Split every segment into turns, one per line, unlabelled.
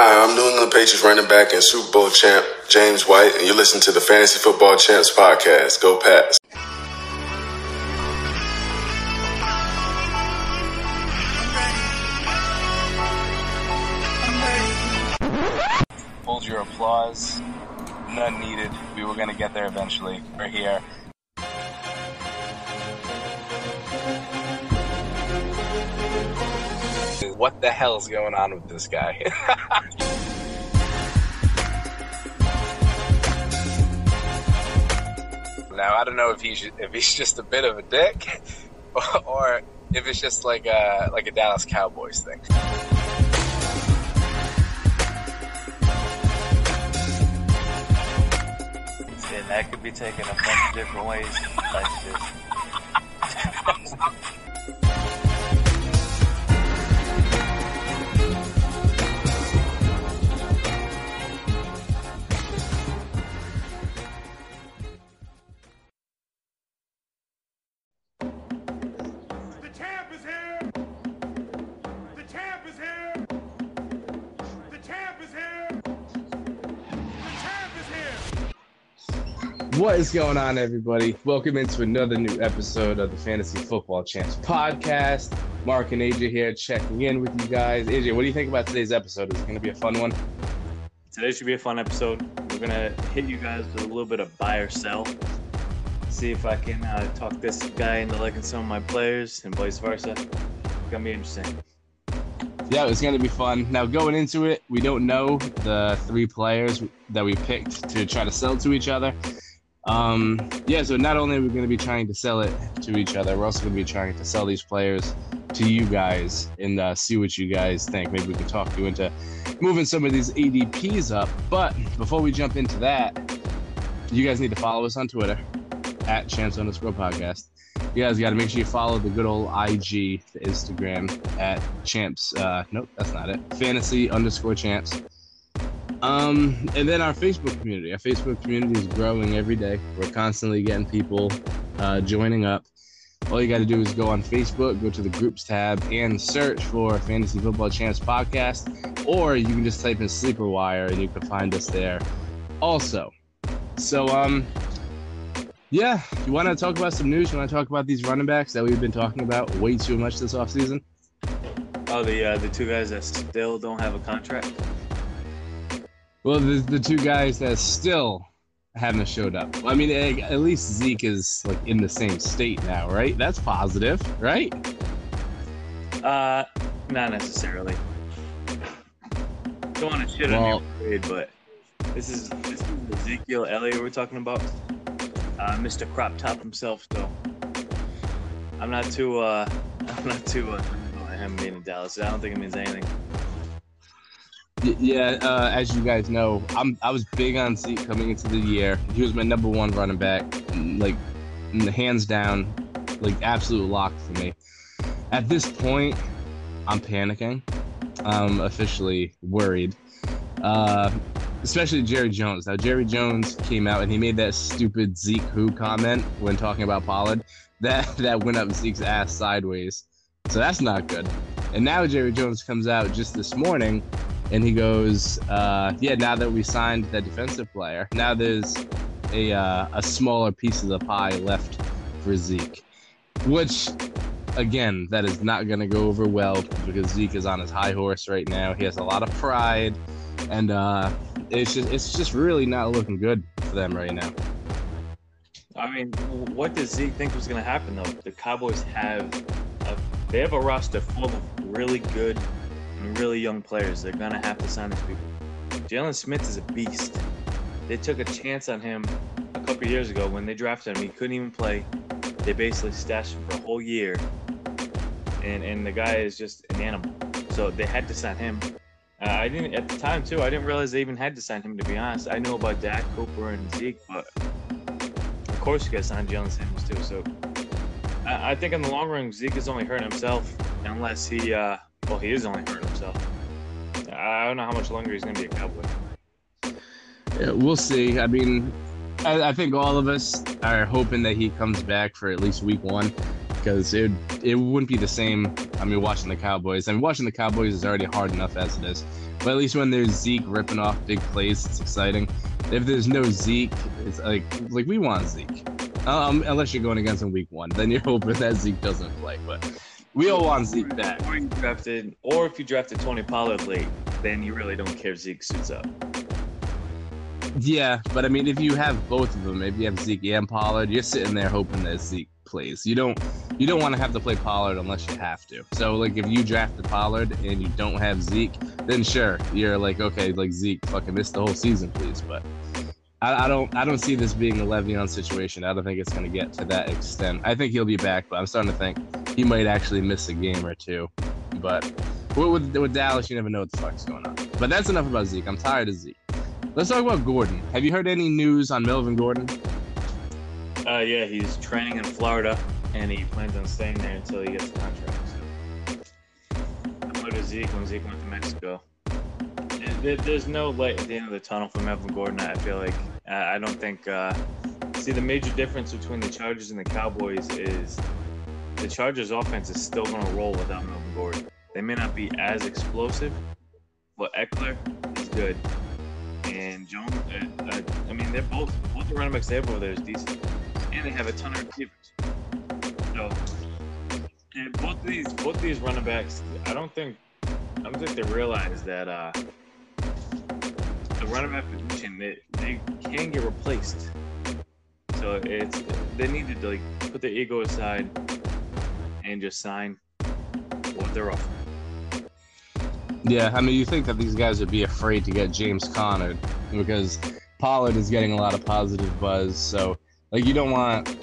Hi, I'm New England Patriots running back and Super Bowl champ James White, and you're listening to the Fantasy Football Champs podcast. Go Pats!
Hold your applause. None needed. We were going to get there eventually. We're here. What the hell is going on with this guy? now I don't know if he's if he's just a bit of a dick, or if it's just like a like a Dallas Cowboys thing.
And that could be taken a bunch of different ways. That's just.
What is going on, everybody? Welcome into another new episode of the Fantasy Football Champs podcast. Mark and AJ here checking in with you guys. AJ, what do you think about today's episode? Is it going to be a fun one?
Today should be a fun episode. We're gonna hit you guys with a little bit of buy or sell. See if I can uh, talk this guy into liking some of my players and vice versa. It's Gonna be interesting.
Yeah, it's going to be fun. Now, going into it, we don't know the three players that we picked to try to sell to each other. Um, yeah, so not only are we going to be trying to sell it to each other, we're also going to be trying to sell these players to you guys and uh, see what you guys think. Maybe we can talk you into moving some of these ADPs up. But before we jump into that, you guys need to follow us on Twitter at champs underscore podcast. You guys got to make sure you follow the good old IG, the Instagram at champs. Uh, nope, that's not it. Fantasy underscore champs. Um, and then our Facebook community. Our Facebook community is growing every day. We're constantly getting people uh, joining up. All you got to do is go on Facebook, go to the groups tab, and search for Fantasy Football Champs Podcast, or you can just type in Sleeper Wire and you can find us there. Also, so um, yeah, you want to talk about some news? You want to talk about these running backs that we've been talking about way too much this offseason?
Oh, the uh, the two guys that still don't have a contract.
Well, the, the two guys that still haven't showed up. I mean, eh, at least Zeke is like in the same state now, right? That's positive, right?
Uh, not necessarily. Don't want to shit
Well-
on your trade, but this is this is Ezekiel Elliott we're talking about. Uh, Mr. Crop Top himself, though. I'm not too uh, I'm not too uh, him being in Dallas. I don't think it means anything.
Yeah, uh, as you guys know, I'm I was big on Zeke coming into the year. He was my number one running back, like hands down, like absolute lock for me. At this point, I'm panicking. I'm officially worried. Uh, especially Jerry Jones. Now Jerry Jones came out and he made that stupid Zeke who comment when talking about Pollard. That that went up Zeke's ass sideways. So that's not good. And now Jerry Jones comes out just this morning and he goes, uh, "Yeah, now that we signed that defensive player, now there's a uh, a smaller piece of the pie left for Zeke," which, again, that is not going to go over well because Zeke is on his high horse right now. He has a lot of pride, and uh, it's just it's just really not looking good for them right now.
I mean, what does Zeke think was going to happen though? The Cowboys have a, they have a roster full of really good really young players. They're to have to sign these people. Jaylon Smith is a beast. They took a chance on him a couple years ago when they drafted him. He couldn't even play. They basically stashed him for a whole year, and and the guy is just an animal. So they had to sign him. Uh, I didn't at the time too. I didn't realize they even had to sign him. To be honest, I knew about Dak Cooper and Zeke, but of course you guys signed Jalen Samuels too. So I, I think in the long run, Zeke is only hurting himself unless he, uh, well, he is only hurting. I don't know how much longer he's going to be a Cowboy.
Yeah, we'll see. I mean, I, I think all of us are hoping that he comes back for at least week one because it it wouldn't be the same. I mean, watching the Cowboys. I mean, watching the Cowboys is already hard enough as it is. But at least when there's Zeke ripping off big plays, it's exciting. If there's no Zeke, it's like like we want Zeke. Um, unless you're going against him week one, then you're hoping that Zeke doesn't play. But we all want Zeke back.
Or you drafted, or if you drafted Tony Pollard late, then you really don't care if Zeke suits up.
Yeah, but I mean, if you have both of them, if you have Zeke and Pollard, you're sitting there hoping that Zeke plays. You don't you don't want to have to play Pollard unless you have to. So like if you drafted Pollard and you don't have Zeke, then sure, you're like okay, like Zeke, fucking miss the whole season, please. But I, I don't I don't see this being a Le'Veon situation. I don't think it's going to get to that extent. I think he'll be back, but I'm starting to think he might actually miss a game or two. But with, with Dallas, you never know what the fuck's going on. But that's enough about Zeke. I'm tired of Zeke. Let's talk about Gordon. Have you heard any news on Melvin Gordon?
Uh, yeah, he's training in Florida, and he plans on staying there until he gets a contract. So. To Zeke when Zeke went to Mexico. There- There's no light at the end of the tunnel for Melvin Gordon. I feel like I don't think. Uh, see, the major difference between the Chargers and the Cowboys is the Chargers' offense is still going to roll without Melvin Gordon. They may not be as explosive, but Ekeler is good, and Jones. Uh, uh, I mean, they're both both the running backs they have over there is decent, and they have a ton of receivers. So, and both these both these running backs, I don't think I don't think they realize that uh, running back position they, they can get replaced. So it's they need to like put their ego aside and just sign what they're offering.
Yeah, I mean, you think that these guys would be afraid to get James Conner because Pollard is getting a lot of positive buzz. So, like, you don't want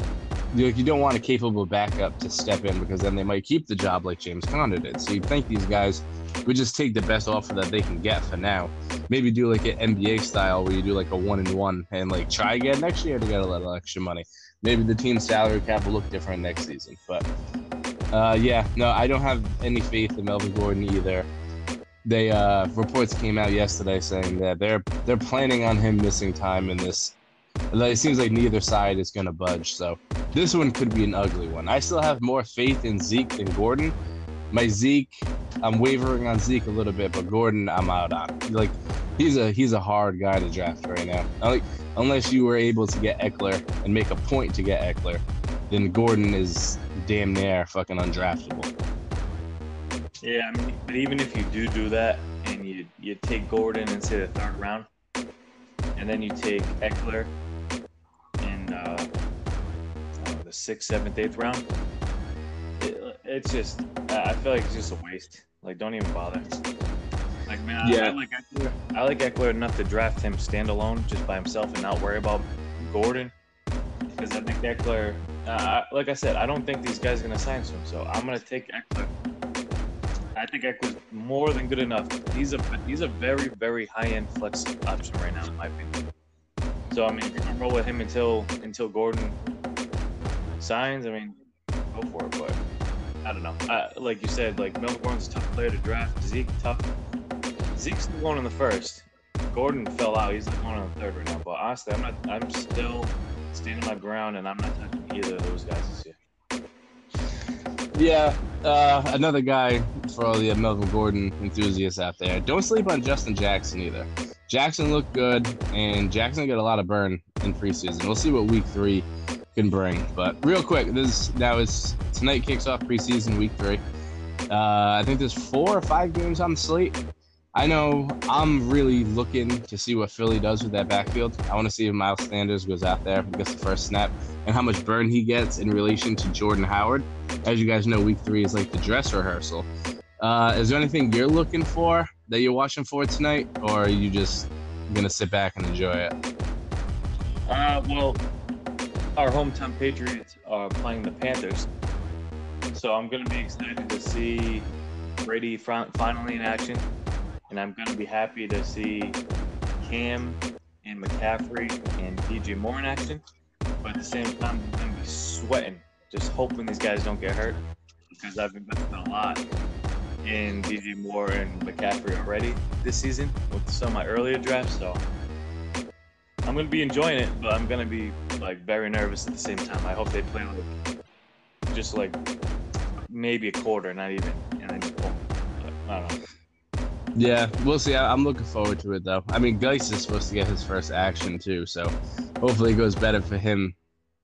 you you don't want a capable backup to step in because then they might keep the job like James Conner did. So you'd think these guys would just take the best offer that they can get for now. Maybe do like an NBA style where you do like a one and one and like try again next year to get a little extra money. Maybe the team's salary cap will look different next season. But uh, yeah, no, I don't have any faith in Melvin Gordon either. They uh, reports came out yesterday saying that they're they're planning on him missing time in this. It seems like neither side is going to budge. So this one could be an ugly one. I still have more faith in Zeke than Gordon. My Zeke, I'm wavering on Zeke a little bit, but Gordon, I'm out on. Like he's a he's a hard guy to draft right now. Like unless you were able to get Ekeler and make a point to get Ekeler, then Gordon is damn near fucking undraftable.
Yeah, I mean, but even if you do do that and you you take Gordon and say the third round, and then you take Ekeler sixth, seventh, eighth round, it, it's just I I feel like it's just a waste. Like, don't even bother. Like, man, I-
Yeah.
I, like Ekeler. I like Ekeler enough to draft him standalone just by himself and not worry about Gordon. Because I think Ekeler, uh, like I said, I don't think these guys are gonna sign him. So I'm gonna take Ekeler. I think Ekeler's more than good enough. He's a he's a very very high end flex option right now, in my opinion. So I mean, you can roll with him until until Gordon signs, I mean, go for it. But I don't know. Uh, like you said, like Gordon's a tough player to draft. Zeke tough. Zeke's the one in the first. Gordon fell out. He's the one in the third right now. But honestly, I'm not. I'm still standing my ground, and I'm not touching either of those guys this year.
Yeah, uh, another guy for all the Melvin Gordon enthusiasts out there. Don't sleep on Justin Jackson either. Jackson looked good, and Jackson got a lot of burn in preseason. We'll see what Week Three can bring. But real quick, this now is tonight kicks off preseason Week Three. Uh, I think there's four or five games on the slate. I know I'm really looking to see what Philly does with that backfield. I want to see if Miles Sanders goes out there, and gets the first snap, and how much burn he gets in relation to Jordan Howard as you guys know, week three is like the dress rehearsal. Uh, is there anything you're looking for that you're watching for tonight, or are you just gonna sit back and enjoy it?
Uh, well, our hometown Patriots are playing the Panthers, so I'm gonna be excited to see Brady finally in action, and I'm gonna be happy to see Cam and McCaffrey and DJ Moore in action. But at the same time, I'm gonna be sweating, just hoping these guys don't get hurt, because I've invested a lot in DJ Moore and McCaffrey already this season with some of my earlier drafts. So I'm gonna be enjoying it, but I'm gonna be like very nervous at the same time. I hope they play like just like maybe a quarter, not even, and. I don't know.
Yeah, we'll see. I, I'm looking forward to it though. I mean, Guice is supposed to get his first action too, so hopefully it goes better for him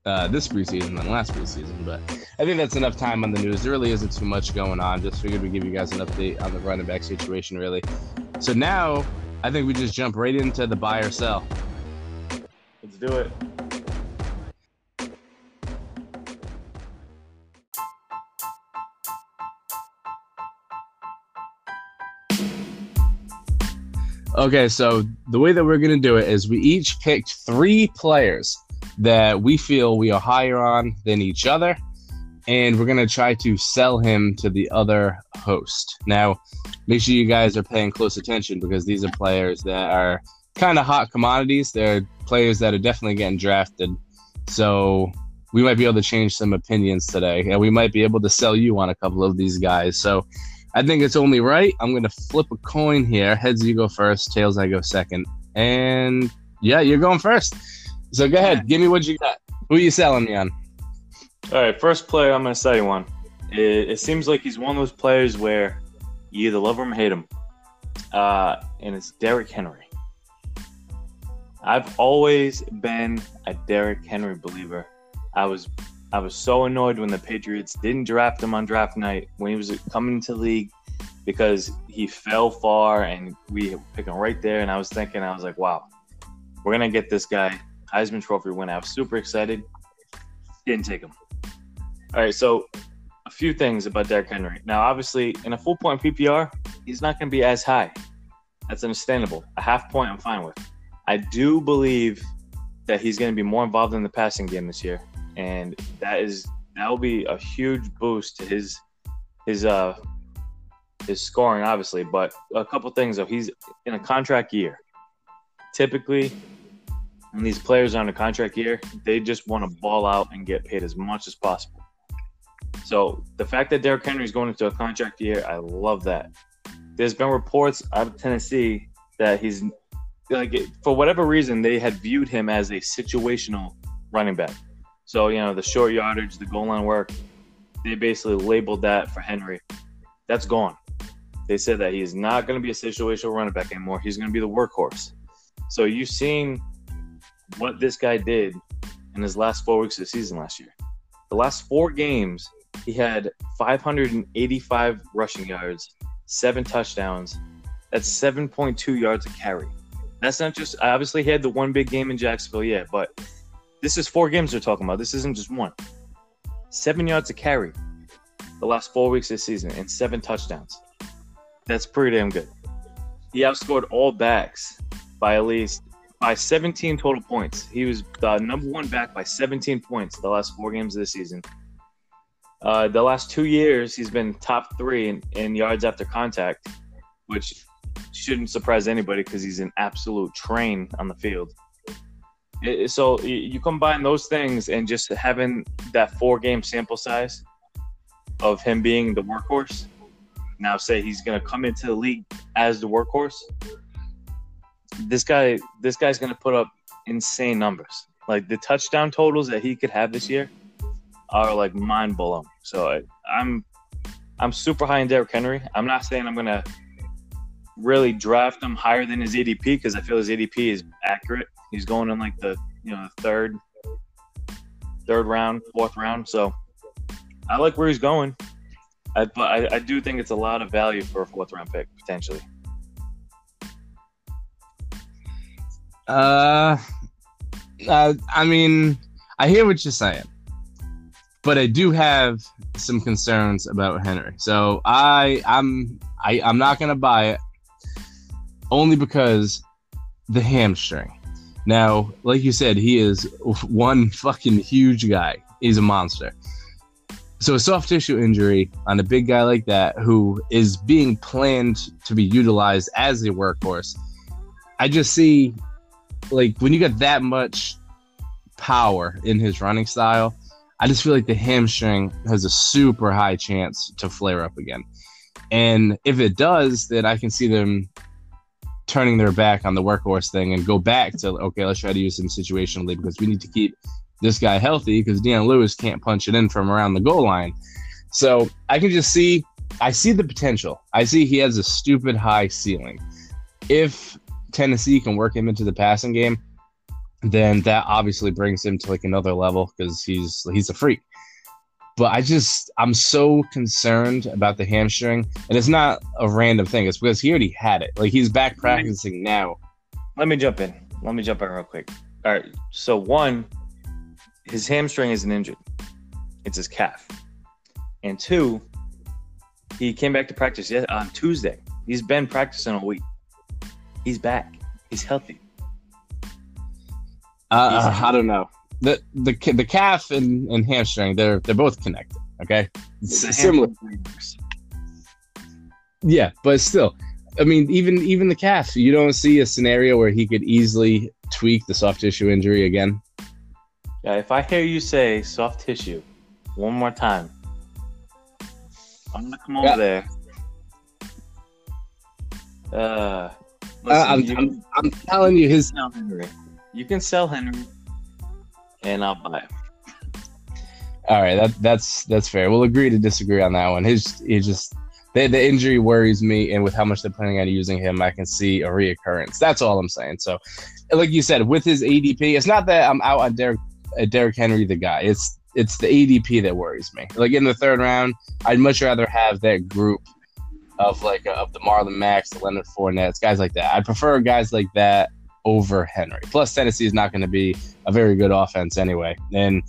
uh, this preseason than last preseason. But I think that's enough time on the news. There really isn't too much going on. Just figured we'd give you guys an update on the running back situation, really. So now I think we just jump right into the buy or sell.
Let's do it.
Okay, so the way that we're going to do it is we each picked three players that we feel we are higher on than each other, and we're going to try to sell him to the other host. Now, make sure you guys are paying close attention because these are players that are kind of hot commodities. They're players that are definitely getting drafted. So we might be able to change some opinions today, and we might be able to sell you on a couple of these guys. So I think it's only right. I'm going to flip a coin here. Heads, you go first. Tails, I go second. And yeah, you're going first. So go ahead. Give me what you got. Who are you selling me on?
All right, first player I'm going to sell you one. It, it seems like he's one of those players where you either love him or hate him, uh, and it's Derrick Henry. I've always been a Derrick Henry believer. I was I was so annoyed when the Patriots didn't draft him on draft night when he was coming to league because he fell far and we picked him right there. And I was thinking, I was like, wow, we're gonna get this guy Heisman Trophy win. I was super excited. Didn't take him. All right, so a few things about Derrick Henry. Now, obviously, in a full point PPR, he's not to be as high. That's understandable. A half point, I'm fine with. I do believe that he's going to be more involved in the passing game this year, and that is that will be a huge boost to his his uh his scoring, obviously. But a couple things though, he's in a contract year. Typically, when these players are on a contract year, they just want to ball out and get paid as much as possible. So the fact that Derrick Henry is going into a contract year, I love that. There's been reports out of Tennessee that he's like for whatever reason they had viewed him as a situational running back. So you know the short yardage, the goal line work, they basically labeled that for Henry. That's gone. They said that he's not going to be a situational running back anymore. He's going to be the workhorse. So you've seen what this guy did in his last four weeks of the season last year. The last four games, he had 585 rushing yards, seven touchdowns. That's 7.2 yards a carry. That's not just I obviously had the one big game in Jacksonville, yeah, but this is four games we're talking about. This isn't just one. Seven yards a carry the last four weeks of the season and seven touchdowns. That's pretty damn good. He outscored all backs by at least by 17 total points. He was the number one back by 17 points the last four games of the season. Uh, the last two years, he's been top three in, in yards after contact, which shouldn't surprise anybody because he's an absolute train on the field. So you combine those things and just having that four game sample size of him being the workhorse. Now, say he's going to come into the league as the workhorse. This guy, this guy's going to put up insane numbers. Like the touchdown totals that he could have this year are like mind blowing. So I, I'm, I'm super high in Derrick Henry. I'm not saying I'm going to really draft him higher than his ADP because I feel his ADP is accurate. He's going in like the you know third, third round, fourth round. So I like where he's going. I, but I, I do think it's a lot of value for a fourth round pick potentially.
Uh, uh, I mean, I hear what you're saying, but I do have some concerns about Henry. So I, I'm, I, I'm not gonna buy it only because the hamstring. Now, like you said, he is one fucking huge guy. He's a monster. So a soft tissue injury on a big guy like that who is being planned to be utilized as a workhorse. I just see like when you got that much power in his running style, I just feel like the hamstring has a super high chance to flare up again. And if it does, then I can see them turning their back on the workhorse thing and go back to okay, let's try to use him situationally because we need to keep this guy healthy because Dion Lewis can't punch it in from around the goal line. So I can just see, I see the potential. I see he has a stupid high ceiling. If Tennessee can work him into the passing game, then that obviously brings him to like another level because he's he's a freak. But I just I'm so concerned about the hamstring, and it's not a random thing. It's because he already had it. Like he's back practicing now.
Let me jump in. Let me jump in real quick. All right. So one, his hamstring isn't injured. It's his calf. And two, he came back to practice on Tuesday. He's been practicing a week. He's back. He's healthy.
Uh, I don't know. The the the calf and, and hamstring they're they're both connected. Okay, similar. Yeah, but still, I mean, even even the calf, you don't see a scenario where he could easily tweak the soft tissue injury again.
Yeah, if I hear you say soft tissue one more time, I'm gonna come over
Yeah.
there. Uh,
Uh, I'm,
you,
I'm, I'm telling you, his
can sell Henry. You can sell Henry, and I'll buy
all right. That that's that's fair. We'll agree to disagree on that one. His he just the, the injury worries me, and with how much they're planning on using him, I can see a reoccurrence. That's all I'm saying. So, like you said, with his ADP, it's not that I'm out on Derek uh, Derrick Henry, the guy. It's it's the ADP that worries me. Like in the third round, I'd much rather have that group of like uh, of the Marlon Macks, the Leonard Fournette, guys like that. I prefer guys like that over Henry. Plus, Tennessee is not going to be a very good offense anyway, and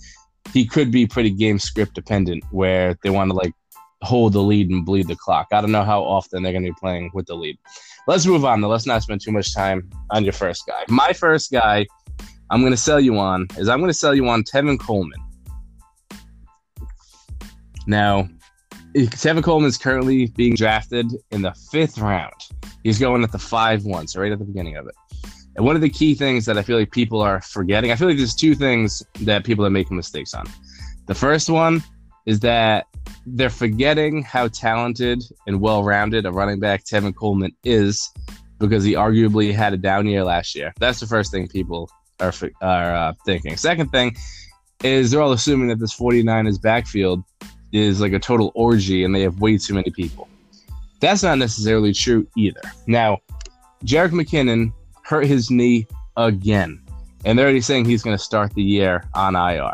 he could be pretty game script dependent, where they want to like hold the lead and bleed the clock. I don't know how often they're going to be playing with the lead. Let's move on. Let's not spend too much time on your first guy. My first guy, I'm going to sell you on is I'm going to sell you on Tevin Coleman. Now, Tevin Coleman is currently being drafted in the fifth round. He's going at the five one, so right at the beginning of it. And one of the key things that I feel like people are forgetting, I feel like there's two things that people are making mistakes on. The first one is that they're forgetting how talented and well rounded a running back Tevin Coleman is because he arguably had a down year last year. That's the first thing people are, are uh, thinking. Second thing is they're all assuming that this 49ers backfield is like a total orgy and they have way too many people. That's not necessarily true either. Now, Jerick McKinnon hurt his knee again, and they're already saying he's going to start the year on IR.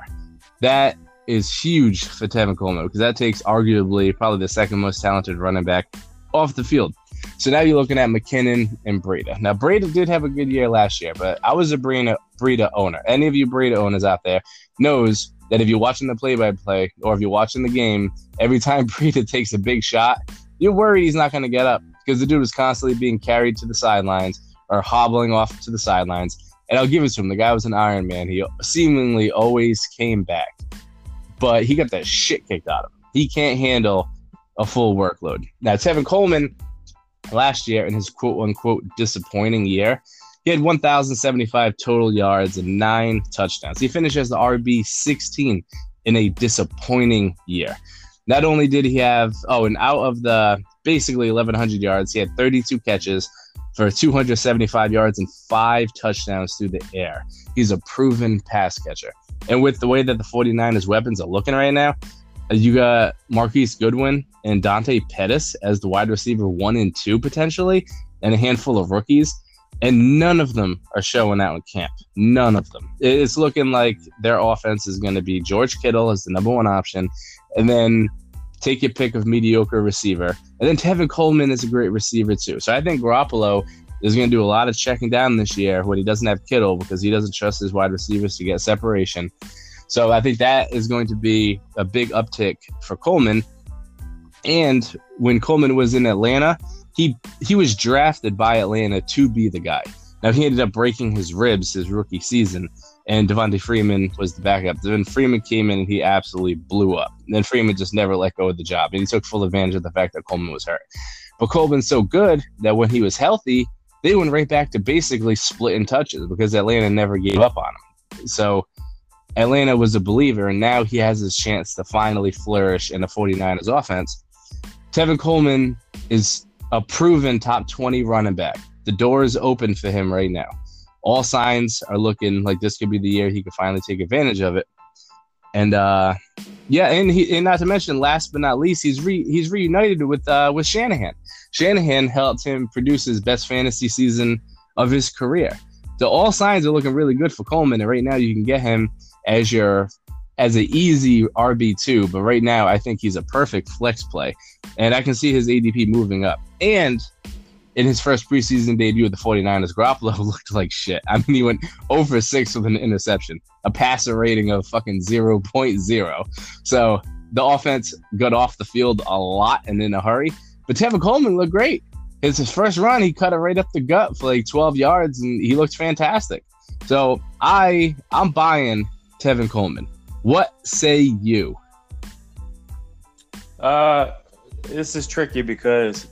That is huge for Tevin Coleman because that takes arguably probably the second most talented running back off the field. So now you're looking at McKinnon and Breida. Now Breida did have a good year last year, but I was a Breida, Breida owner. Any of you Breida owners out there knows that if you're watching the play-by-play or if you're watching the game, every time Breida takes a big shot, you're worried he's not going to get up because the dude was constantly being carried to the sidelines or hobbling off to the sidelines. And I'll give it to him. The guy was an Iron Man. He seemingly always came back, but he got that shit kicked out of him. He can't handle a full workload. Now, Tevin Coleman last year in his quote unquote disappointing year, he had 1,075 total yards and nine touchdowns. He finished as the RB 16 in a disappointing year. Not only did he have, oh, and out of the basically 1,100 yards, he had 32 catches for 275 yards and five touchdowns through the air. He's a proven pass catcher. And with the way that the 49ers weapons are looking right now, you got Marquise Goodwin and Dante Pettis as the wide receiver one and two potentially, and a handful of rookies. And none of them are showing out in camp. None of them. It's looking like their offense is going to be George Kittle as the number one option, and then take your pick of mediocre receiver. And then Tevin Coleman is a great receiver too. So I think Garoppolo is going to do a lot of checking down this year when he doesn't have Kittle because he doesn't trust his wide receivers to get separation. So I think that is going to be a big uptick for Coleman. And when Coleman was in Atlanta, he he was drafted by Atlanta to be the guy. Now he ended up breaking his ribs his rookie season, and Devonta Freeman was the backup. Then Freeman came in and he absolutely blew up. And then Freeman just never let go of the job, and he took full advantage of the fact that Coleman was hurt. But Coleman's so good that when he was healthy, they went right back to basically splitting touches because Atlanta never gave up on him. So Atlanta was a believer, and now he has his chance to finally flourish in the 49ers offense. Tevin Coleman is a proven top 20 running back. The door is open for him right now. All signs are looking like this could be the year he could finally take advantage of it. And uh, Yeah, and he and not to mention, last but not least, he's re, he's reunited with uh, with Shanahan. Shanahan helped him produce his best fantasy season of his career. So all signs are looking really good for Coleman, and right now you can get him as your as an easy RB two. But right now, I think he's a perfect flex play, and I can see his ADP moving up. And in his first preseason debut with the 49ers, Garoppolo looked like shit. I mean, he went over six with an interception, a passer rating of fucking 0.0. So the offense got off the field a lot and in a hurry. But Tevin Coleman looked great. His, his first run, he cut it right up the gut for like 12 yards, and he looked fantastic. So I I'm buying Tevin Coleman. What say you?
Uh, this is tricky because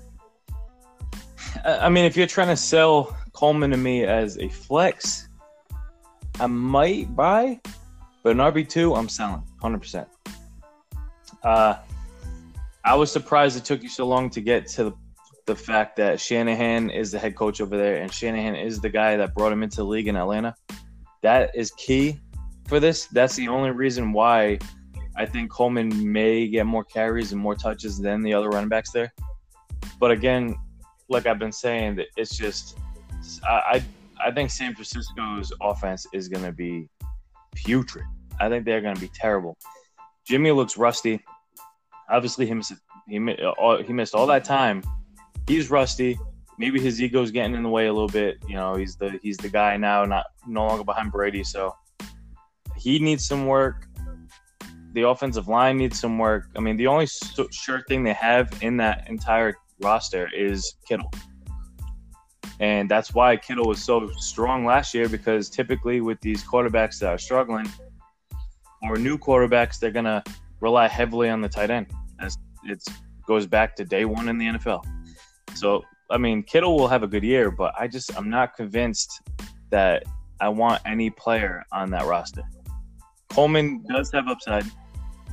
I mean, if you're trying to sell Coleman to me as a flex, I might buy, but an RB two, I'm selling 100. percent Uh, I was surprised it took you so long to get to the, the fact that Shanahan is the head coach over there, and Shanahan is the guy that brought him into the league in Atlanta. That is key for this. That's the only reason why I think Coleman may get more carries and more touches than the other running backs there. But again, like I've been saying, that it's just I I, think San Francisco's offense is going to be putrid. I think they're going to be terrible. Jimmy looks rusty. Obviously, he missed he uh, all, he missed all that time. He's rusty. Maybe his ego's getting in the way a little bit. You know, he's the he's the guy now, not no longer behind Brady. So he needs some work. The offensive line needs some work. I mean, the only sure thing they have in that entire roster is Kittle. And that's why Kittle was so strong last year because typically with these quarterbacks that are struggling or new quarterbacks, they're going to rely heavily on the tight end. As it goes back to day one in the NFL. So, I mean, Kittle will have a good year, but I just, I'm not convinced that I want any player on that roster. Coleman does have upside.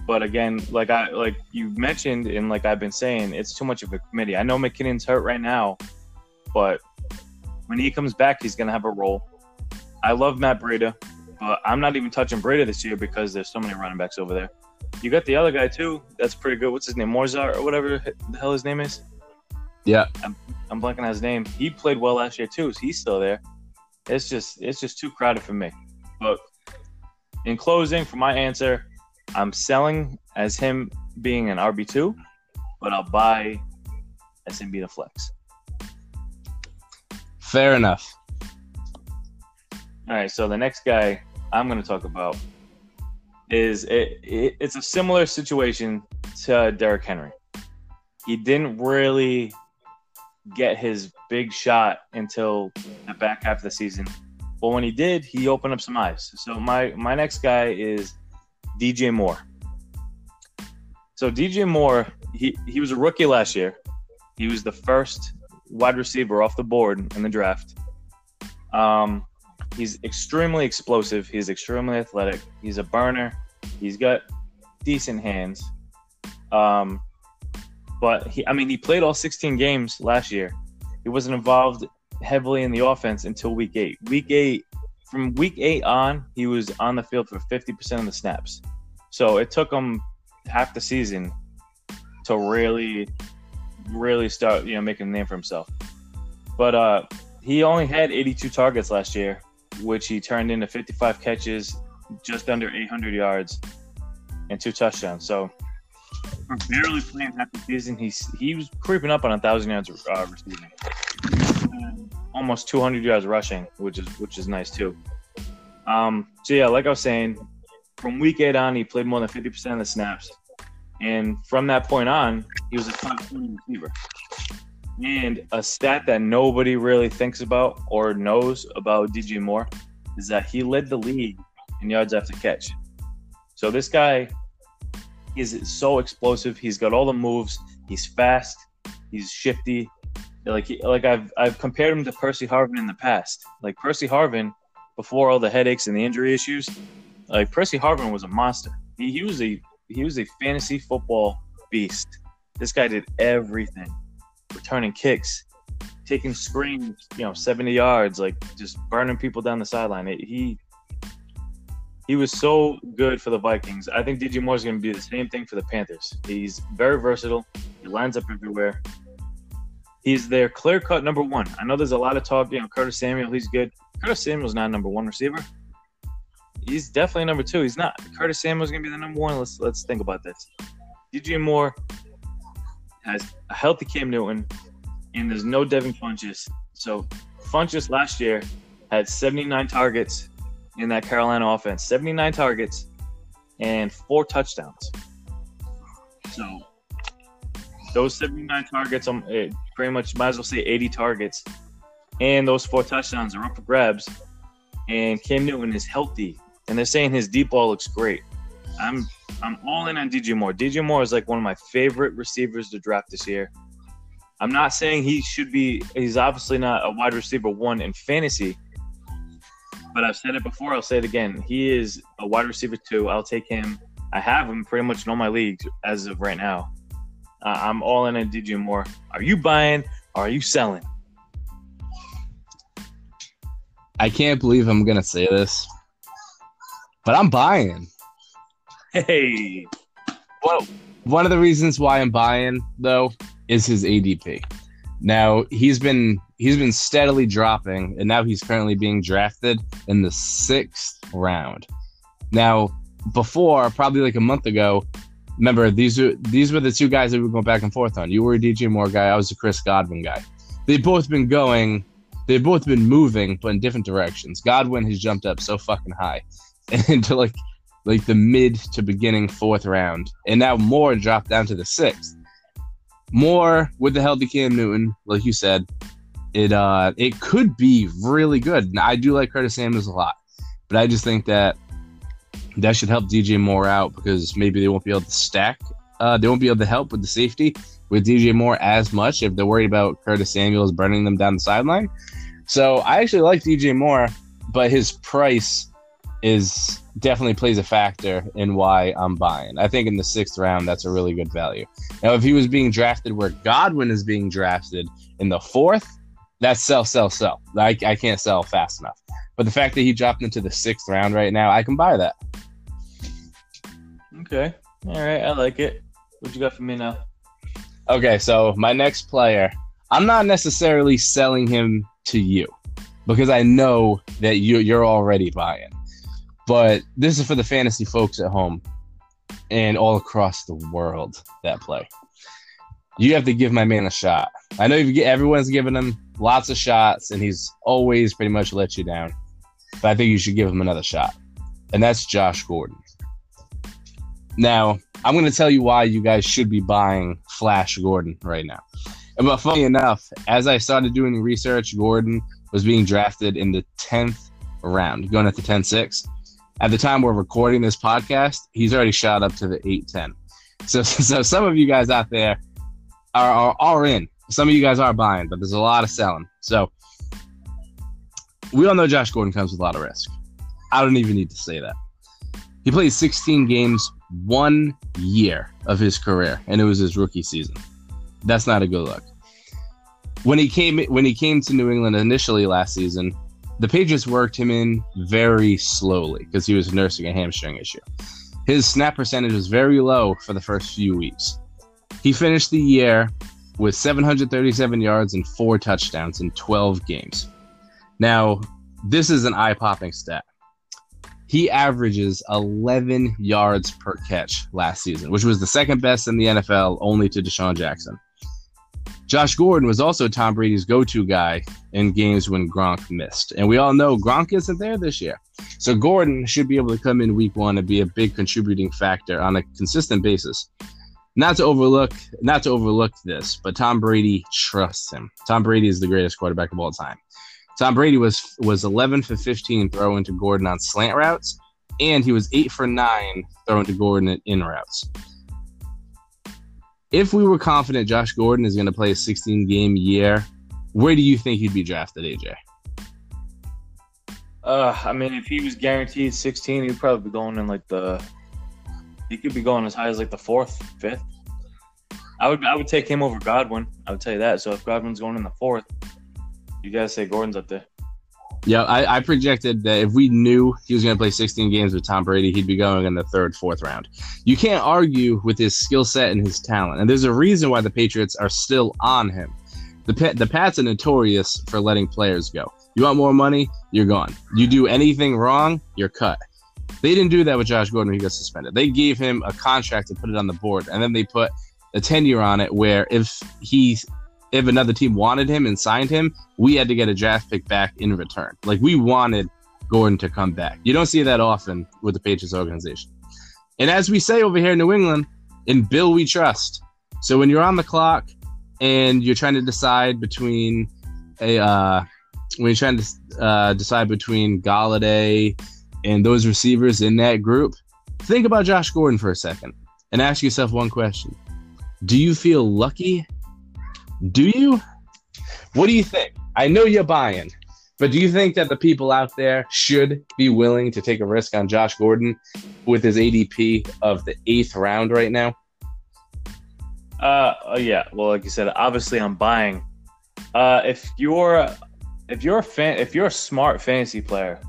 But again, like I like you mentioned, and like I've been saying, it's too much of a committee. I know McKinnon's hurt right now, but when he comes back, he's gonna have a role. I love Matt Breida, but I'm not even touching Breida this year because there's so many running backs over there. You got the other guy too. That's pretty good. What's his name? Morzar or whatever the hell his name is.
Yeah.
I'm blanking on his name. He played well last year too. So he's still there. It's just it's just too crowded for me. But in closing, for my answer, I'm selling as him being an RB two, but I'll buy as him being a flex.
Fair enough.
All right, so the next guy I'm going to talk about is it, it, it's a similar situation to Derrick Henry. He didn't really get his big shot until the back half of the season, but when he did, he opened up some eyes. So my my next guy is DJ Moore. So DJ Moore, he he was a rookie last year. He was the first wide receiver off the board in the draft. Um, he's extremely explosive. He's extremely athletic. He's a burner. He's got decent hands. Um, but he, I mean, he played all 16 games last year. He wasn't involved heavily in the offense until week eight. Week eight, from week eight on, he was on the field for 50% of the snaps. So it took him half the season to really, really start, you know, making a name for himself. But uh, he only had 82 targets last year, which he turned into 55 catches, just under 800 yards, and two touchdowns. So barely playing half the season, he's he was creeping up on a thousand yards uh, receiving, almost 200 yards rushing, which is which is nice too. Um, so yeah, like I was saying, from week eight on, he played more than 50 percent of the snaps, and from that point on, he was a top 20 receiver. And a stat that nobody really thinks about or knows about DJ Moore is that he led the league in yards after catch. So this guy is so explosive. He's got all the moves. He's fast. He's shifty. Like like I've I've compared him to Percy Harvin in the past. Like Percy Harvin, before all the headaches and the injury issues, like Percy Harvin was a monster. He, he was a he was a fantasy football beast. This guy did everything, returning kicks, taking screens, you know, seventy yards, like just burning people down the sideline. It, he he was so good for the Vikings. I think DJ Moore is going to be the same thing for the Panthers. He's very versatile. He lines up everywhere. He's their clear cut number one. I know there's a lot of talk. You know, Curtis Samuel, he's good. Curtis Samuel's not number one receiver. He's definitely number two. He's not. Curtis Samuel's to be the number one. Let's let's think about this. DJ Moore has a healthy Cam Newton, and there's no Devin Funchess. So Funchess last year had 79 targets in that Carolina offense, 79 targets and four touchdowns. So those 79 targets, um, it pretty much might as well say 80 targets, and those four touchdowns are up for grabs. And Cam Newton is healthy, and they're saying his deep ball looks great. I'm I'm all in on DJ Moore. DJ Moore is like one of my favorite receivers to draft this year. I'm not saying he should be. He's obviously not a wide receiver one in fantasy, but I've said it before. I'll say it again. He is a wide receiver two. I'll take him. I have him pretty much in all my leagues as of right now. Uh, I'm all in on DJ Moore. Are you buying? Or are you selling?
I can't believe I'm gonna say this, but I'm buying.
Hey,
Well, one of the reasons why I'm buying though is his ADP. Now he's been he's been steadily dropping, and now he's currently being drafted in the sixth round. Now, before probably like a month ago, remember these are these were the two guys that we were going back and forth on. You were a DJ Moore guy, I was a Chris Godwin guy. They've both been going, they've both been moving, but in different directions. Godwin has jumped up so fucking high into like like the mid to beginning fourth round, and now Moore dropped down to the sixth. Moore with the healthy Cam Newton, like you said, it uh it could be really good. And I do like Curtis Samuels a lot, but I just think that that should help DJ Moore out because maybe they won't be able to stack. Uh, they won't be able to help with the safety with DJ Moore as much if they're worried about Curtis Samuels burning them down the sideline. So I actually like DJ Moore, but his price is definitely plays a factor in why I'm buying. I think in the sixth round, that's a really good value. Now, if he was being drafted where Godwin is being drafted in the fourth, that's sell, sell, sell. I, I can't sell fast enough. But the fact that he dropped into the sixth round right now, I can buy that.
okay, all right, I like it. What you got for me now?
Okay, so my next player, I'm not necessarily selling him to you because I know that you you're already buying. But this is for the fantasy folks at home and all across the world that play. You have to give my man a shot. I know get everyone's giving him lots of shots and he's always pretty much let you down. But I think you should give him another shot. And that's Josh Gordon. Now, I'm going to tell you why you guys should be buying Flash Gordon right now. And but funny enough, as I started doing research, Gordon was being drafted in the 10th round, going at the 10 6. At the time we're recording this podcast, he's already shot up to the 8 10. So, so some of you guys out there are, are, in. Some of you guys are buying, but there's a lot of selling. So we all know Josh Gordon comes with a lot of risk. I don't even need to say that. He played 16 games one year of his career, and it was his rookie season. That's not a good look. When he came when he came to New England initially last season, the Patriots worked him in very slowly because he was nursing a hamstring issue. His snap percentage was very low for the first few weeks. He finished the year with 737 yards and four touchdowns in 12 games. Now, this is an eye popping stat. He averages 11 yards per catch last season, which was the second best in the NFL, only to DeSean Jackson. Josh Gordon was also Tom Brady's go to guy in games when Gronk missed. And we all know Gronk isn't there this year. So Gordon should be able to come in week one and be a big contributing factor on a consistent basis. Not to overlook, not to overlook this, but Tom Brady trusts him. Tom Brady is the greatest quarterback of all time. Tom Brady was was 11 for 15 throwing to Gordon on slant routes, and he was 8 for 9 throwing to Gordon in routes. If we were confident Josh Gordon is going to play a 16 game year, where do you think he'd be drafted, AJ?
Uh, I mean, if he was guaranteed 16, he'd probably be going in like the. He could be going as high as like the fourth, fifth. I would, I would take him over Godwin. I would tell you that. So if Godwin's going in the fourth, you gotta say Gordon's up there.
Yeah, I, I projected that if we knew he was going to play 16 games with Tom Brady, he'd be going in the third, fourth round. You can't argue with his skill set and his talent, and there's a reason why the Patriots are still on him. The the Pats are notorious for letting players go. You want more money, you're gone. You do anything wrong, you're cut. They didn't do that with Josh Gordon when he got suspended. They gave him a contract to put it on the board, and then they put a tenure on it where if he if another team wanted him and signed him, we had to get a draft pick back in return. Like we wanted Gordon to come back. You don't see that often with the Patriots organization. And as we say over here in New England, in Bill we trust. So when you're on the clock and you're trying to decide between a uh, when you're trying to uh, decide between Golladay and those receivers in that group, think about Josh Gordon for a second and ask yourself one question: Do you feel lucky do you? What do you think? I know you're buying, but do you think that the people out there should be willing to take a risk on Josh Gordon with his ADP of the eighth round right now?
Uh, uh, yeah. Well, like you said, obviously I'm buying. Uh, if you're if you're a fan, if you're a smart fantasy player,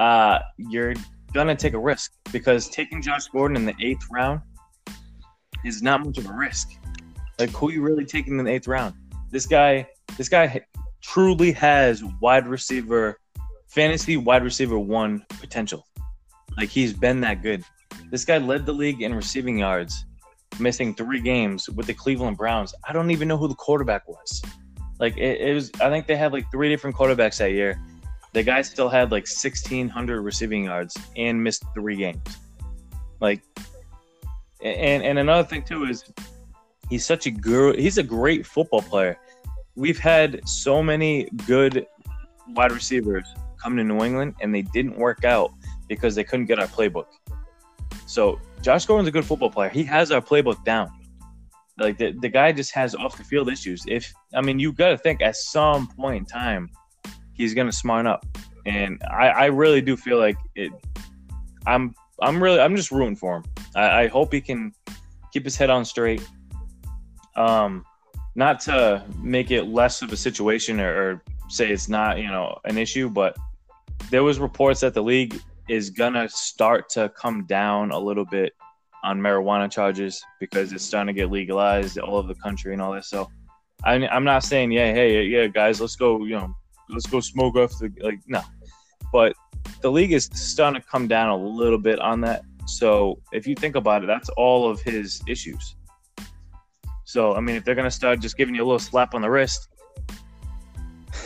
uh, you're gonna take a risk because taking Josh Gordon in the eighth round is not much of a risk. Like, who you really taking in the eighth round? This guy, this guy truly has wide receiver, fantasy wide receiver one potential. Like, he's been that good. This guy led the league in receiving yards, missing three games with the Cleveland Browns. I don't even know who the quarterback was. Like, it, it was, I think they had like three different quarterbacks that year. The guy still had like 1,600 receiving yards and missed three games. Like, and and another thing too is He's such a good. He's a great football player. We've had so many good wide receivers come to New England, and they didn't work out because they couldn't get our playbook. So Josh Gordon's a good football player. He has our playbook down. Like the, the guy just has off the field issues. If I mean, you got to think at some point in time, he's gonna smart up. And I, I really do feel like it. I'm I'm really I'm just rooting for him. I, I hope he can keep his head on straight um, not to make it less of a situation or, or say it's not you know an issue, but there was reports that the league is gonna start to come down a little bit on marijuana charges because it's starting to get legalized all over the country and all this. So I, I'm not saying yeah, hey, yeah, guys, let's go, you know, let's go smoke off the like no, but the league is starting to come down a little bit on that. So if you think about it, that's all of his issues. So, I mean, if they're to start just giving you a little slap on the wrist,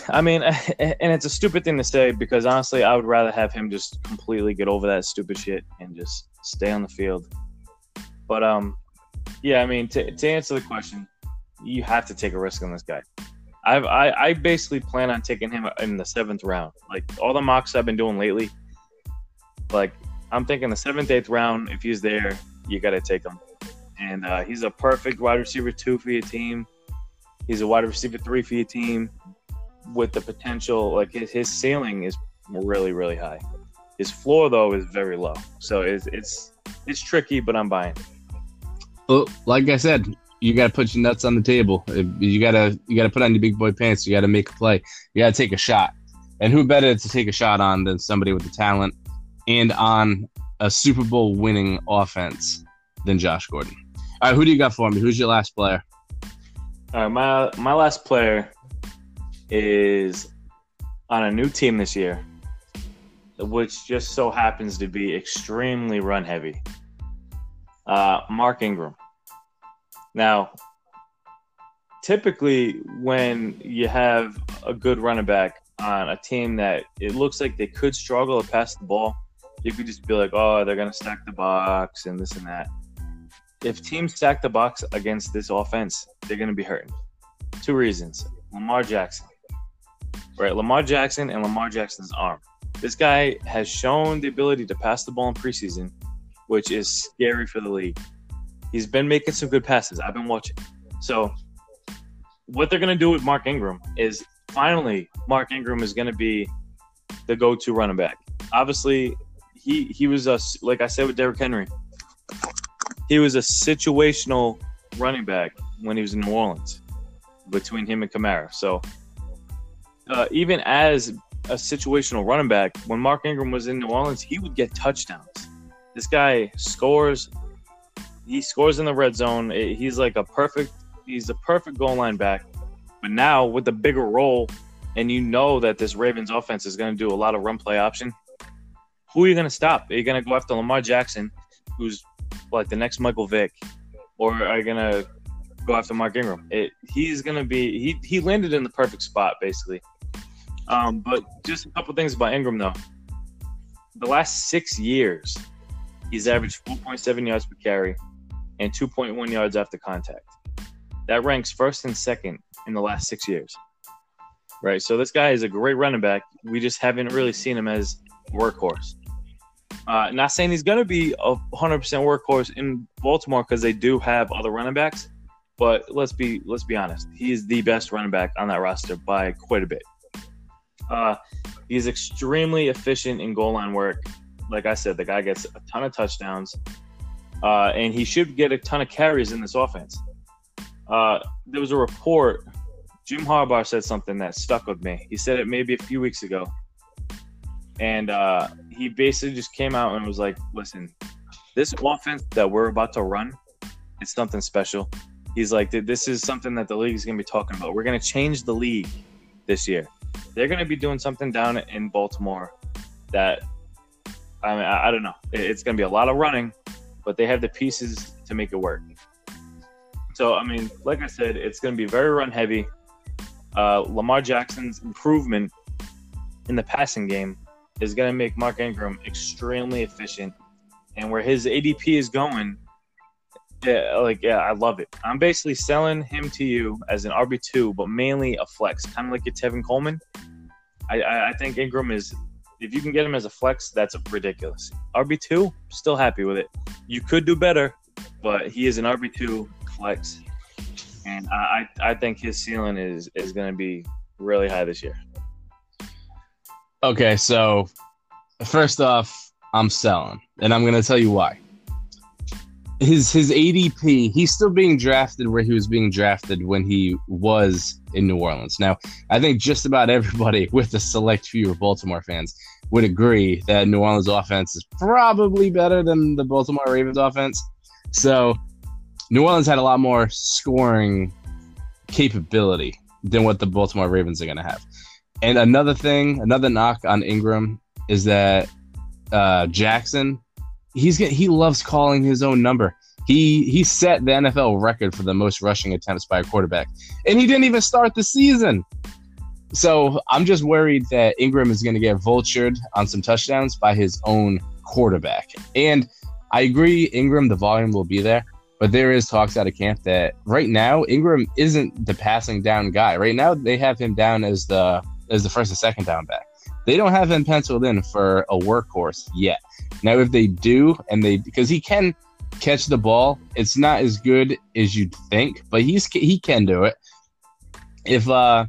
I mean, and it's a stupid thing to say because honestly, I would rather have him just completely get over that stupid shit and just stay on the field. But, um, yeah, I mean, to, to answer the question, you have to take a risk on this guy. I've, I, I basically plan on taking him in the seventh round. Like all the mocks I've been doing lately, like I'm thinking the seventh, eighth round, if he's there, you got to take him and uh, he's a perfect wide receiver two for your team. He's a wide receiver three for your team, with the potential. Like his, his ceiling is really really high. His floor though is very low, so it's it's it's tricky. But I'm buying.
Well, like I said, you got to put your nuts on the table. You gotta you gotta put on your big boy pants. You got to make a play. You got to take a shot. And who better to take a shot on than somebody with the talent and on a Super Bowl winning offense than Josh Gordon? All right, who do you got for me? Who's your last player?
All right, my my last player is on a new team this year, which just so happens to be extremely run heavy. Uh, Mark Ingram. Now, typically, when you have a good running back on a team that it looks like they could struggle to pass the ball, you could just be like, oh, they're going to stack the box and this and that if teams stack the box against this offense, they're going to be hurting. Two reasons: Lamar Jackson, right? Lamar Jackson and Lamar Jackson's arm. This guy has shown the ability to pass the ball in preseason, which is scary for the league. He's been making some good passes. I've been watching. So, what they're to do with Mark Ingram is finally Mark Ingram is to be the go-to running back. Obviously, he he was a like I said with Derrick Henry he was a situational running back when he was in New Orleans between him and Kamara. So uh, even as a situational running back. When Mark Ingram was in New Orleans, he would get touchdowns. This guy scores. He scores in the red zone. He's like a perfect. He's a perfect goal line back. But now with the bigger role, and you know that this Ravens offense is going to do a lot of run play option. Who are you going to stop? Are you going to go after Lamar Jackson, who's like the next Michael Vick, or are you going to go after Mark Ingram? It, he's going to be. He he landed in the perfect spot basically. Um, but just a couple things about Ingram though. The last six years, he's averaged 4.7 yards per carry and 2.1 yards after contact. That ranks first and second in the last six years. Right. So this guy is a great running back. We just haven't really seen him as workhorse. Uh, not saying he's going to be a 100% workhorse in Baltimore because they do have other running backs, but let's be let's be honest. He is the best running back on that roster by quite a bit. Uh, he's extremely efficient in goal line work. Like I said, the guy gets a ton of touchdowns, uh, and he should get a ton of carries in this offense. Uh, there was a report. Jim Harbaugh said something that stuck with me. He said it maybe a few weeks ago, and uh, he basically just came out and was like, "Listen, this offense that we're about to run, it's something special." He's like, "This is something that the league is going to be talking about. We're going to change the league this year. They're going to be doing something down in Baltimore that I mean, I, I don't know. It- It's going to be a lot of running, but they have the pieces to make it work. So, I mean, like I said, it's going to be very run heavy. Uh, Lamar Jackson's improvement in the passing game is going to make Mark Ingram extremely efficient. And where his ADP is going, yeah, like, yeah, I love it. I'm basically selling him to you as an RB2, but mainly a flex, kind of like your Tevin Coleman. I, I think Ingram is if you can get him as a flex, that's ridiculous. RB two, still happy with it. You could do better, but he is an RB two flex, and I I think his ceiling is is going to be really high this year.
Okay, so first off, I'm selling, and I'm gonna tell you why. His his ADP, he's still being drafted where he was being drafted when he was in New Orleans. Now, I think just about everybody, with a select few of Baltimore fans, would agree that New Orleans offense is probably better than the Baltimore Ravens offense. So, New Orleans had a lot more scoring capability than what the Baltimore Ravens are going to have. And another thing, another knock on Ingram is that uh, Jackson, he's get, he loves calling his own number. He he set the NFL record for the most rushing attempts by a quarterback, and he didn't even start the season. So I'm just worried that Ingram is going to get vultured on some touchdowns by his own quarterback. And I agree, Ingram, the volume will be there, but there is talks out of camp that right now Ingram isn't the passing down guy. Right now they have him down as the as the first and second down back. They don't have him penciled in for a workhorse yet. Now, if they do, and they because he can catch the ball, it's not as good as you'd think, but he's he can do it. If uh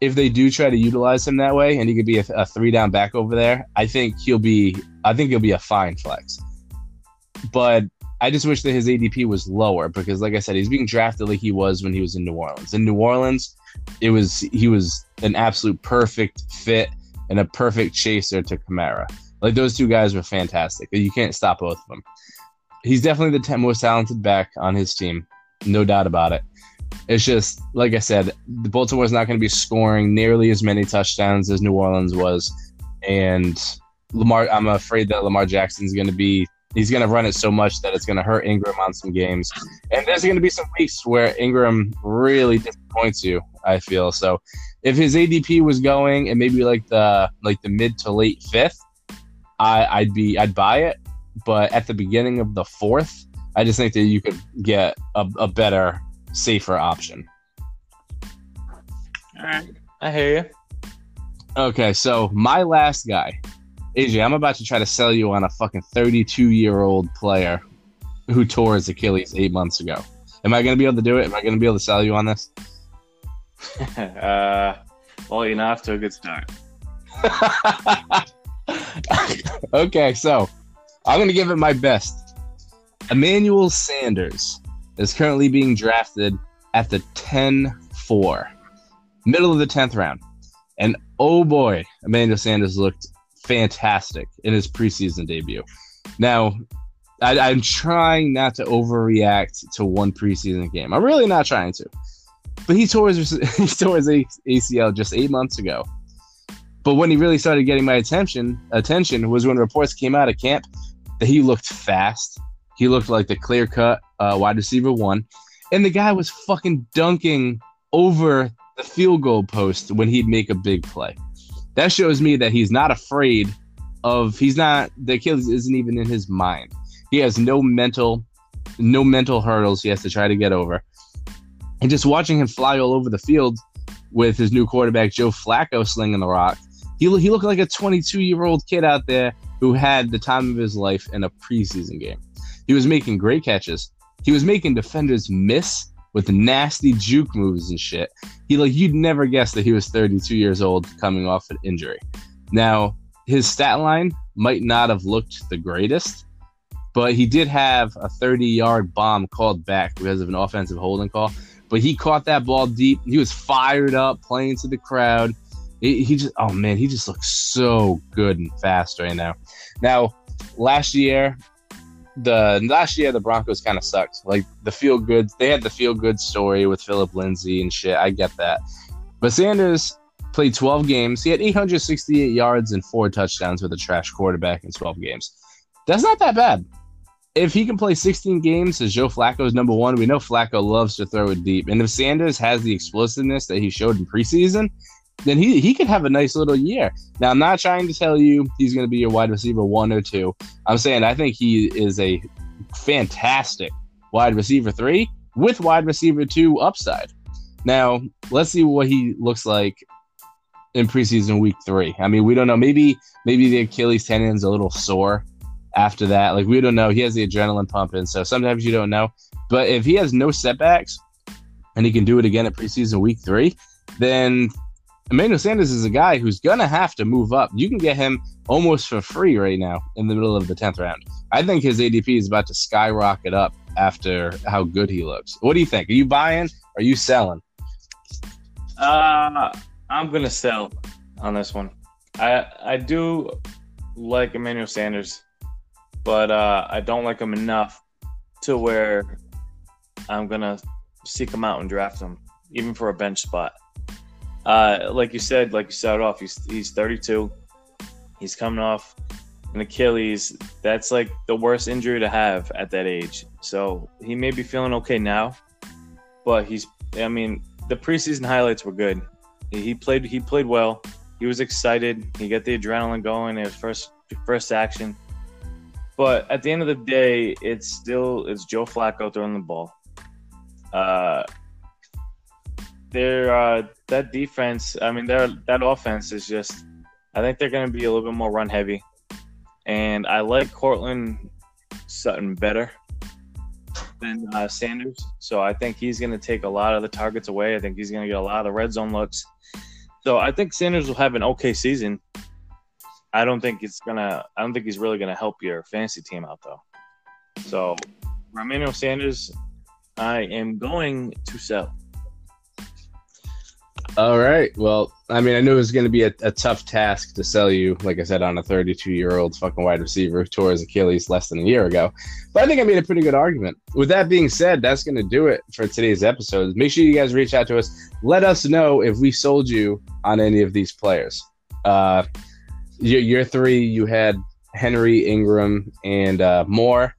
if they do try to utilize him that way, and he could be a, a three down back over there, I think he'll be I think he'll be a fine flex. But I just wish that his ADP was lower because, like I said, he's being drafted like he was when he was in New Orleans. In New Orleans, it was he was an absolute perfect fit and a perfect chaser to Kamara. Like those two guys were fantastic. You can't stop both of them. He's definitely the 10 most talented back on his team, no doubt about it. It's just like I said, the Baltimore's not going to be scoring nearly as many touchdowns as New Orleans was, and Lamar. I'm afraid that Lamar Jackson's going to be. He's going to run it so much that it's going to hurt Ingram on some games, and there's going to be some weeks where Ingram really disappoints you. I feel so. If his ADP was going and maybe like the like the mid to late fifth, I, I'd be I'd buy it. But at the beginning of the fourth, I just think that you could get a, a better, safer option.
All right, I hear you.
Okay, so my last guy, AJ, I'm about to try to sell you on a fucking 32 year old player who tore his Achilles eight months ago. Am I going to be able to do it? Am I going to be able to sell you on this?
uh, well, you're not off to a good start.
okay, so I'm going to give it my best. Emmanuel Sanders is currently being drafted at the 10 4, middle of the 10th round. And oh boy, Emmanuel Sanders looked fantastic in his preseason debut. Now, I, I'm trying not to overreact to one preseason game. I'm really not trying to. But he tore his he tore his ACL just eight months ago. But when he really started getting my attention, attention was when reports came out of camp that he looked fast. He looked like the clear cut uh, wide receiver one, and the guy was fucking dunking over the field goal post when he'd make a big play. That shows me that he's not afraid of. He's not. The Achilles isn't even in his mind. He has no mental, no mental hurdles he has to try to get over. And just watching him fly all over the field with his new quarterback Joe Flacco slinging the rock, he he looked like a 22 year old kid out there who had the time of his life in a preseason game. He was making great catches. He was making defenders miss with nasty juke moves and shit. He like you'd never guess that he was 32 years old coming off an injury. Now, his stat line might not have looked the greatest, but he did have a 30 yard bomb called back because of an offensive holding call. But he caught that ball deep. He was fired up, playing to the crowd. He, he just, oh man, he just looks so good and fast right now. Now, last year, the last year the Broncos kind of sucked. Like the feel good, they had the feel good story with Phillip Lindsay and shit. I get that, but Sanders played 12 games. He had 868 yards and four touchdowns with a trash quarterback in 12 games. That's not that bad if he can play 16 games as Joe Flacco's number one, we know Flacco loves to throw it deep. And if Sanders has the explosiveness that he showed in preseason, then he, he could have a nice little year. Now, I'm not trying to tell you he's going to be your wide receiver one or two. I'm saying I think he is a fantastic wide receiver three with wide receiver two upside. Now, let's see what he looks like in preseason week three. I mean, we don't know. Maybe maybe the Achilles tendon's a little sore after that. Like we don't know. He has the adrenaline pumping, so sometimes you don't know. But if he has no setbacks and he can do it again at preseason week three, then Emmanuel Sanders is a guy who's gonna have to move up. You can get him almost for free right now in the middle of the tenth round. I think his ADP is about to skyrocket up after how good he looks. What do you think? Are you buying? Are you selling?
Uh, I'm gonna sell on this one. I I do like Emmanuel Sanders but uh, I don't like him enough to where I'm gonna seek him out and draft him, even for a bench spot. Uh, like you said, like you started off, he's he's 32. He's coming off an Achilles. That's like the worst injury to have at that age. So he may be feeling okay now, but he's. I mean, the preseason highlights were good. He played. He played well. He was excited. He got the adrenaline going. His first first action. But at the end of the day, it's still it's Joe Flacco throwing the ball. Uh, there, uh, that defense. I mean, that offense is just. I think they're going to be a little bit more run heavy, and I like Courtland Sutton better than uh, Sanders. So I think he's going to take a lot of the targets away. I think he's going to get a lot of the red zone looks. So I think Sanders will have an okay season. I don't think it's gonna. I don't think he's really gonna help your fantasy team out though. So, Romano Sanders, I am going to sell.
All right. Well, I mean, I knew it was going to be a, a, tough task to sell you, like I said, on a 32 year old fucking wide receiver who tore his Achilles less than a year ago. But I think I made a pretty good argument. With that being said, that's going to do it for today's episode. Make sure you guys reach out to us. Let us know if we sold you on any of these players. Uh, your, your three, you had Henry, Ingram, and uh, Moore.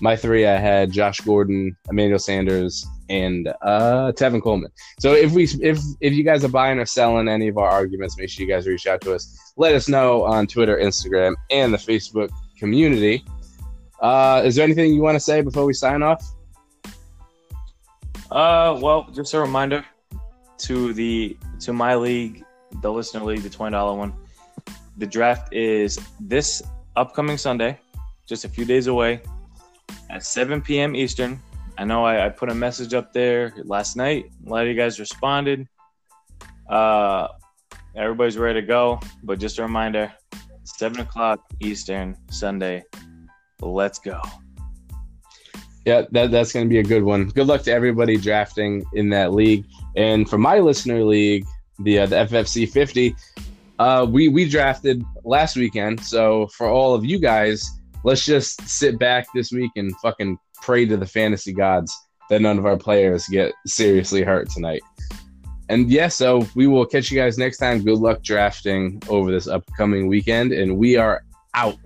My three, I had Josh Gordon, Emmanuel Sanders, and uh, Tevin Coleman. So if we if if you guys are buying or selling any of our arguments, make sure you guys reach out to us. Let us know on Twitter, Instagram, and the Facebook community. Uh, is there anything you want to say before we sign off?
Uh, well, just a reminder to the to my league, the listener league, the twenty dollar one. The draft is this upcoming Sunday, just a few days away at 7 p.m. Eastern. I know I, I, put a message up there last night. A lot of you guys responded. Uh, everybody's ready to go, but just a reminder 7 o'clock Eastern Sunday. Let's go.
Yeah, that, that's going to be a good one. Good luck to everybody drafting in that league. And for my listener league, the uh, the FFC 50. Uh, we we drafted last weekend, so for all of you guys, let's just sit back this week and fucking pray to the fantasy gods that none of our players get seriously hurt tonight. And yeah, so we will catch you guys next time. Good luck drafting over this upcoming weekend, and we are out.